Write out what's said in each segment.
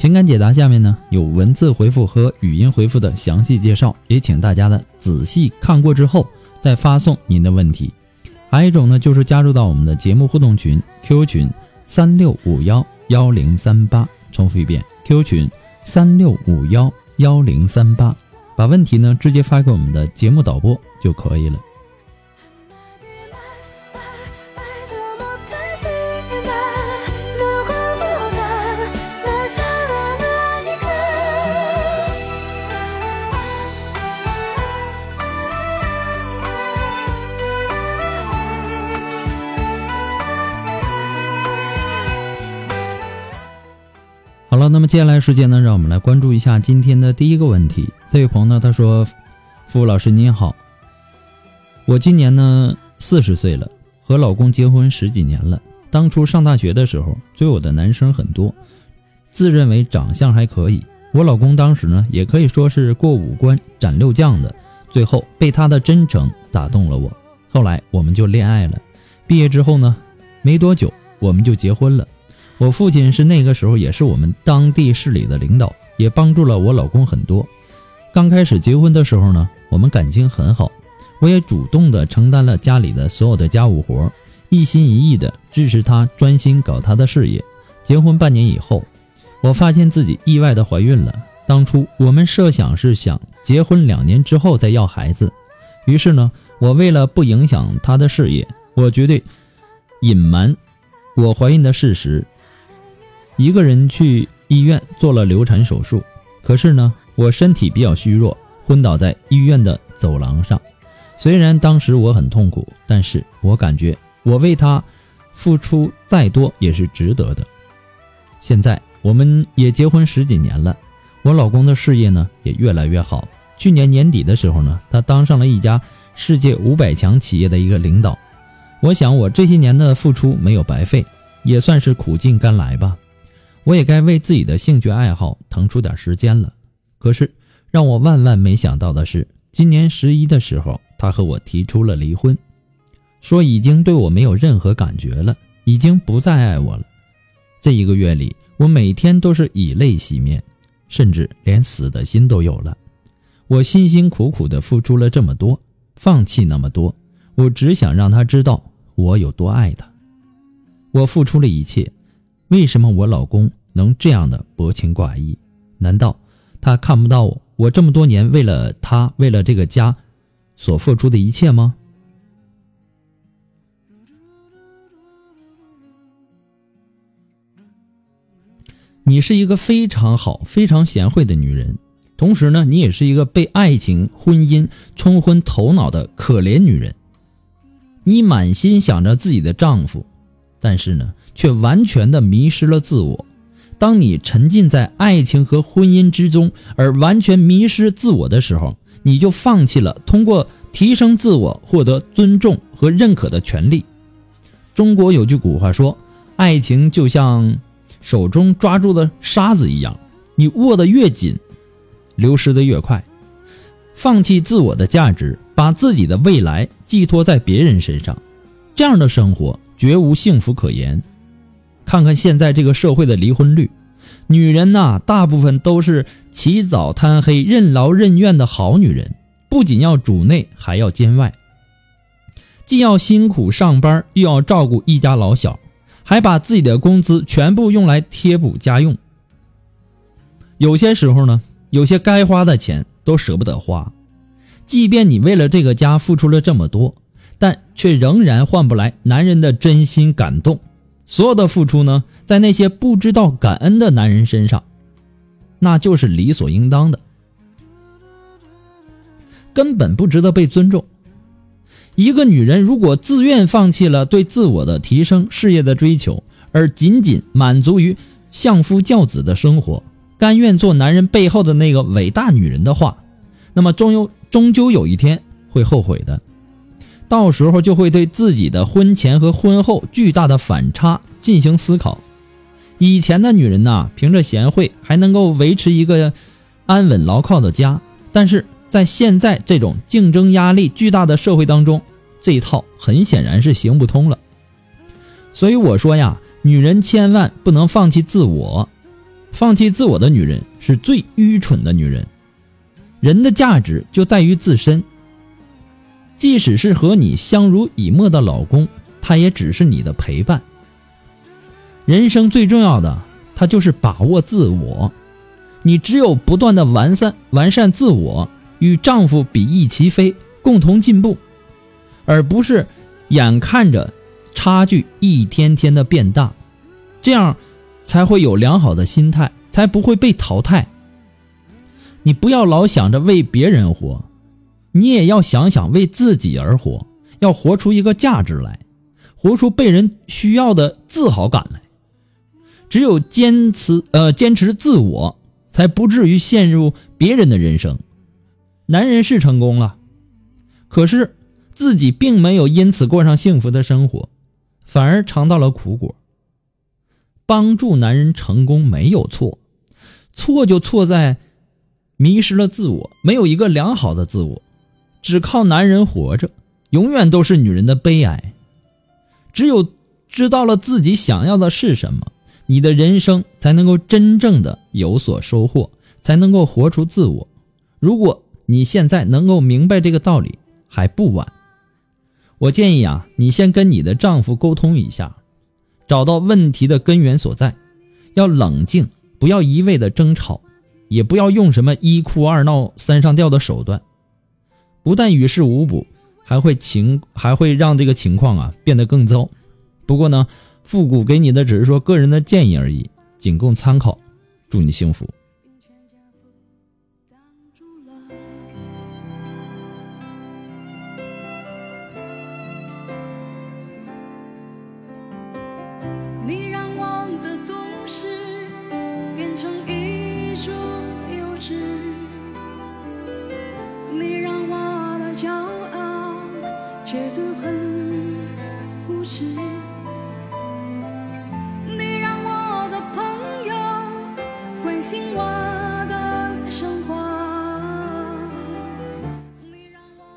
情感解答下面呢有文字回复和语音回复的详细介绍，也请大家呢仔细看过之后再发送您的问题。还有一种呢就是加入到我们的节目互动群 Q 群三六五幺幺零三八，重复一遍 Q 群三六五幺幺零三八，把问题呢直接发给我们的节目导播就可以了。那么接下来时间呢，让我们来关注一下今天的第一个问题。这位朋友呢，他说：“付老师您好，我今年呢四十岁了，和老公结婚十几年了。当初上大学的时候，追我的男生很多，自认为长相还可以。我老公当时呢，也可以说是过五关斩六将的。最后被他的真诚打动了我，后来我们就恋爱了。毕业之后呢，没多久我们就结婚了。”我父亲是那个时候也是我们当地市里的领导，也帮助了我老公很多。刚开始结婚的时候呢，我们感情很好，我也主动的承担了家里的所有的家务活，一心一意的支持他专心搞他的事业。结婚半年以后，我发现自己意外的怀孕了。当初我们设想是想结婚两年之后再要孩子，于是呢，我为了不影响他的事业，我绝对隐瞒我怀孕的事实。一个人去医院做了流产手术，可是呢，我身体比较虚弱，昏倒在医院的走廊上。虽然当时我很痛苦，但是我感觉我为他付出再多也是值得的。现在我们也结婚十几年了，我老公的事业呢也越来越好。去年年底的时候呢，他当上了一家世界五百强企业的一个领导。我想我这些年的付出没有白费，也算是苦尽甘来吧。我也该为自己的兴趣爱好腾出点时间了。可是让我万万没想到的是，今年十一的时候，他和我提出了离婚，说已经对我没有任何感觉了，已经不再爱我了。这一个月里，我每天都是以泪洗面，甚至连死的心都有了。我辛辛苦苦的付出了这么多，放弃那么多，我只想让他知道我有多爱他。我付出了一切。为什么我老公能这样的薄情寡义？难道他看不到我我这么多年为了他为了这个家所付出的一切吗？你是一个非常好、非常贤惠的女人，同时呢，你也是一个被爱情、婚姻冲昏头脑的可怜女人。你满心想着自己的丈夫，但是呢？却完全的迷失了自我。当你沉浸在爱情和婚姻之中，而完全迷失自我的时候，你就放弃了通过提升自我获得尊重和认可的权利。中国有句古话说：“爱情就像手中抓住的沙子一样，你握得越紧，流失的越快。”放弃自我的价值，把自己的未来寄托在别人身上，这样的生活绝无幸福可言。看看现在这个社会的离婚率，女人呐，大部分都是起早贪黑、任劳任怨的好女人，不仅要主内，还要兼外，既要辛苦上班，又要照顾一家老小，还把自己的工资全部用来贴补家用。有些时候呢，有些该花的钱都舍不得花，即便你为了这个家付出了这么多，但却仍然换不来男人的真心感动。所有的付出呢，在那些不知道感恩的男人身上，那就是理所应当的，根本不值得被尊重。一个女人如果自愿放弃了对自我的提升、事业的追求，而仅仅满足于相夫教子的生活，甘愿做男人背后的那个伟大女人的话，那么终有终究有一天会后悔的。到时候就会对自己的婚前和婚后巨大的反差进行思考。以前的女人呐，凭着贤惠还能够维持一个安稳牢靠的家，但是。在现在这种竞争压力巨大的社会当中，这一套很显然是行不通了。所以我说呀，女人千万不能放弃自我，放弃自我的女人是最愚蠢的女人。人的价值就在于自身，即使是和你相濡以沫的老公，他也只是你的陪伴。人生最重要的，他就是把握自我。你只有不断的完善完善自我。与丈夫比翼齐飞，共同进步，而不是眼看着差距一天天的变大，这样才会有良好的心态，才不会被淘汰。你不要老想着为别人活，你也要想想为自己而活，要活出一个价值来，活出被人需要的自豪感来。只有坚持呃坚持自我，才不至于陷入别人的人生。男人是成功了，可是自己并没有因此过上幸福的生活，反而尝到了苦果。帮助男人成功没有错，错就错在迷失了自我，没有一个良好的自我，只靠男人活着，永远都是女人的悲哀。只有知道了自己想要的是什么，你的人生才能够真正的有所收获，才能够活出自我。如果你现在能够明白这个道理还不晚。我建议啊，你先跟你的丈夫沟通一下，找到问题的根源所在，要冷静，不要一味的争吵，也不要用什么一哭二闹三上吊的手段，不但于事无补，还会情还会让这个情况啊变得更糟。不过呢，复古给你的只是说个人的建议而已，仅供参考。祝你幸福。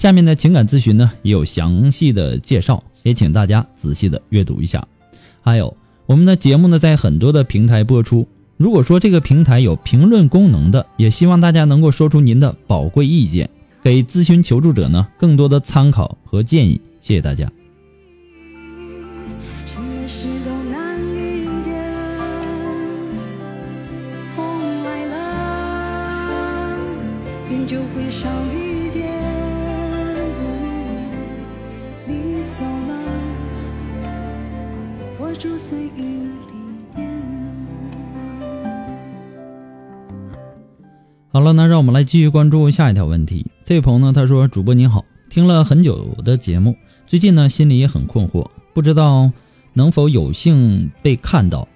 下面的情感咨询呢也有详细的介绍，也请大家仔细的阅读一下。还有我们的节目呢在很多的平台播出，如果说这个平台有评论功能的，也希望大家能够说出您的宝贵意见，给咨询求助者呢更多的参考和建议。谢谢大家。就会少一好了，那让我们来继续关注下一条问题。这位朋友呢，他说：“主播你好，听了很久的节目，最近呢心里也很困惑，不知道能否有幸被看到。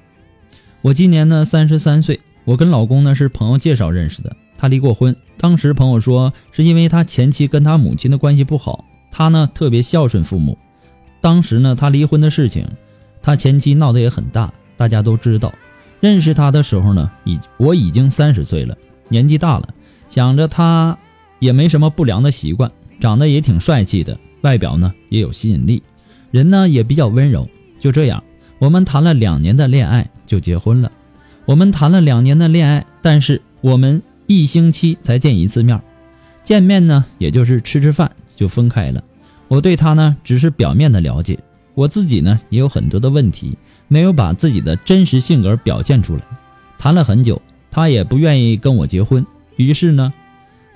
我今年呢三十三岁，我跟老公呢是朋友介绍认识的，他离过婚。当时朋友说是因为他前妻跟他母亲的关系不好，他呢特别孝顺父母。当时呢他离婚的事情，他前妻闹得也很大，大家都知道。”认识他的时候呢，已我已经三十岁了，年纪大了，想着他也没什么不良的习惯，长得也挺帅气的，外表呢也有吸引力，人呢也比较温柔。就这样，我们谈了两年的恋爱就结婚了。我们谈了两年的恋爱，但是我们一星期才见一次面，见面呢也就是吃吃饭就分开了。我对他呢只是表面的了解，我自己呢也有很多的问题。没有把自己的真实性格表现出来，谈了很久，他也不愿意跟我结婚。于是呢，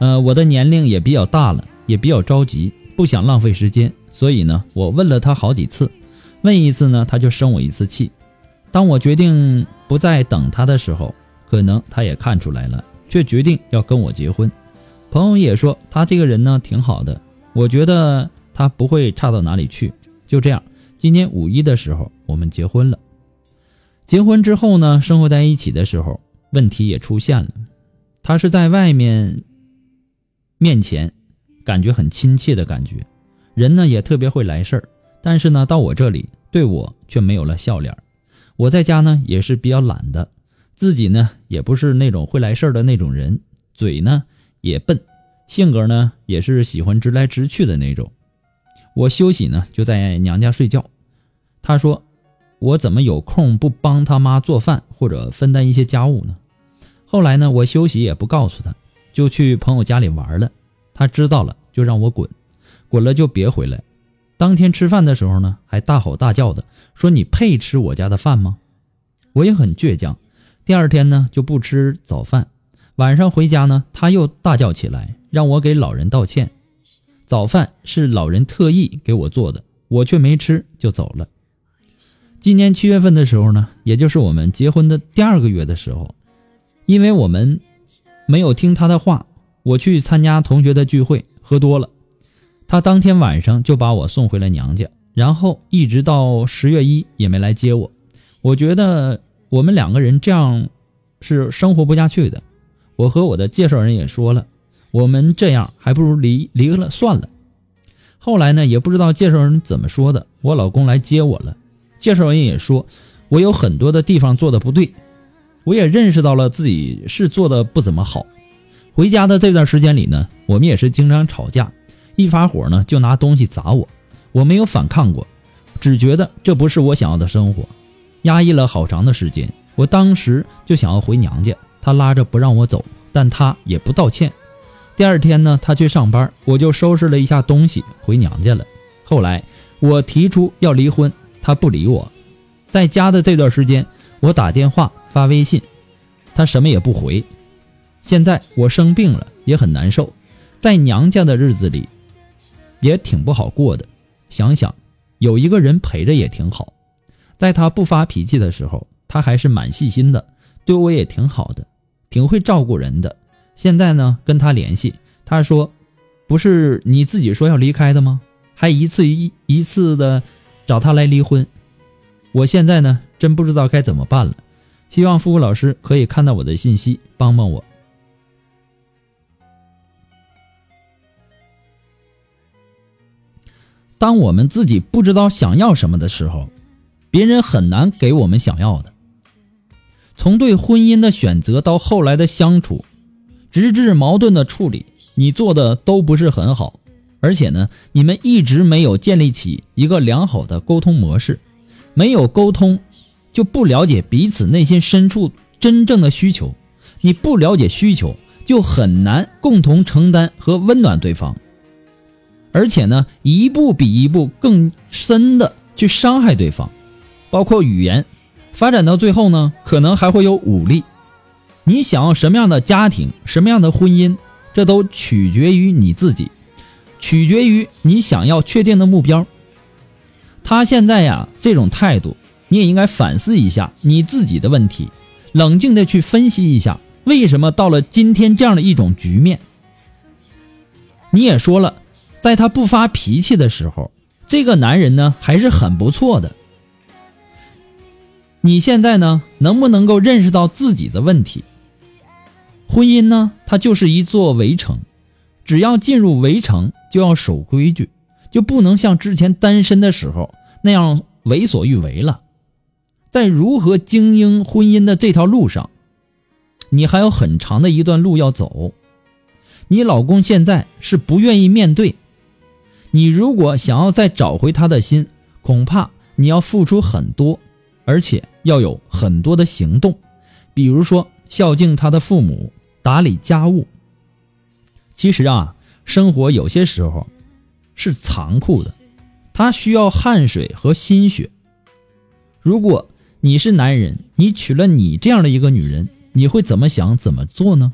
呃，我的年龄也比较大了，也比较着急，不想浪费时间，所以呢，我问了他好几次，问一次呢，他就生我一次气。当我决定不再等他的时候，可能他也看出来了，却决定要跟我结婚。朋友也说他这个人呢挺好的，我觉得他不会差到哪里去。就这样。今年五一的时候，我们结婚了。结婚之后呢，生活在一起的时候，问题也出现了。他是在外面面前，感觉很亲切的感觉，人呢也特别会来事儿。但是呢，到我这里对我却没有了笑脸。我在家呢也是比较懒的，自己呢也不是那种会来事儿的那种人，嘴呢也笨，性格呢也是喜欢直来直去的那种。我休息呢，就在娘家睡觉。他说：“我怎么有空不帮他妈做饭或者分担一些家务呢？”后来呢，我休息也不告诉他，就去朋友家里玩了。他知道了就让我滚，滚了就别回来。当天吃饭的时候呢，还大吼大叫的说：“你配吃我家的饭吗？”我也很倔强。第二天呢，就不吃早饭。晚上回家呢，他又大叫起来，让我给老人道歉。早饭是老人特意给我做的，我却没吃就走了。今年七月份的时候呢，也就是我们结婚的第二个月的时候，因为我们没有听他的话，我去参加同学的聚会，喝多了，他当天晚上就把我送回了娘家，然后一直到十月一也没来接我。我觉得我们两个人这样是生活不下去的，我和我的介绍人也说了。我们这样还不如离离了算了。后来呢，也不知道介绍人怎么说的，我老公来接我了。介绍人也说，我有很多的地方做的不对，我也认识到了自己是做的不怎么好。回家的这段时间里呢，我们也是经常吵架，一发火呢就拿东西砸我。我没有反抗过，只觉得这不是我想要的生活，压抑了好长的时间。我当时就想要回娘家，他拉着不让我走，但他也不道歉。第二天呢，他去上班，我就收拾了一下东西回娘家了。后来我提出要离婚，他不理我。在家的这段时间，我打电话发微信，他什么也不回。现在我生病了，也很难受，在娘家的日子里也挺不好过的。想想有一个人陪着也挺好。在他不发脾气的时候，他还是蛮细心的，对我也挺好的，挺会照顾人的。现在呢，跟他联系，他说：“不是你自己说要离开的吗？还一次一一次的找他来离婚。”我现在呢，真不知道该怎么办了。希望付老师可以看到我的信息，帮帮我。当我们自己不知道想要什么的时候，别人很难给我们想要的。从对婚姻的选择到后来的相处。直至矛盾的处理，你做的都不是很好，而且呢，你们一直没有建立起一个良好的沟通模式，没有沟通，就不了解彼此内心深处真正的需求，你不了解需求，就很难共同承担和温暖对方，而且呢，一步比一步更深的去伤害对方，包括语言，发展到最后呢，可能还会有武力。你想要什么样的家庭，什么样的婚姻，这都取决于你自己，取决于你想要确定的目标。他现在呀这种态度，你也应该反思一下你自己的问题，冷静的去分析一下，为什么到了今天这样的一种局面。你也说了，在他不发脾气的时候，这个男人呢还是很不错的。你现在呢能不能够认识到自己的问题？婚姻呢，它就是一座围城，只要进入围城，就要守规矩，就不能像之前单身的时候那样为所欲为了。在如何经营婚姻的这条路上，你还有很长的一段路要走。你老公现在是不愿意面对，你如果想要再找回他的心，恐怕你要付出很多，而且要有很多的行动，比如说孝敬他的父母、打理家务。其实啊，生活有些时候是残酷的，它需要汗水和心血。如果你是男人，你娶了你这样的一个女人，你会怎么想、怎么做呢？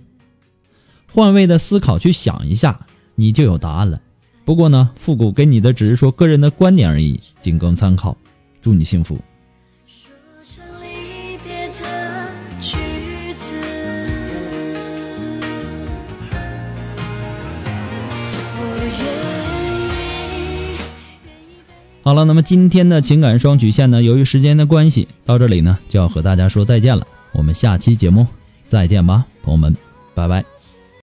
换位的思考去想一下，你就有答案了。不过呢，复古给你的只是说个人的观点而已，仅供参考。祝你幸福。好了，那么今天的情感双曲线呢，由于时间的关系，到这里呢就要和大家说再见了。我们下期节目再见吧，朋友们，拜拜。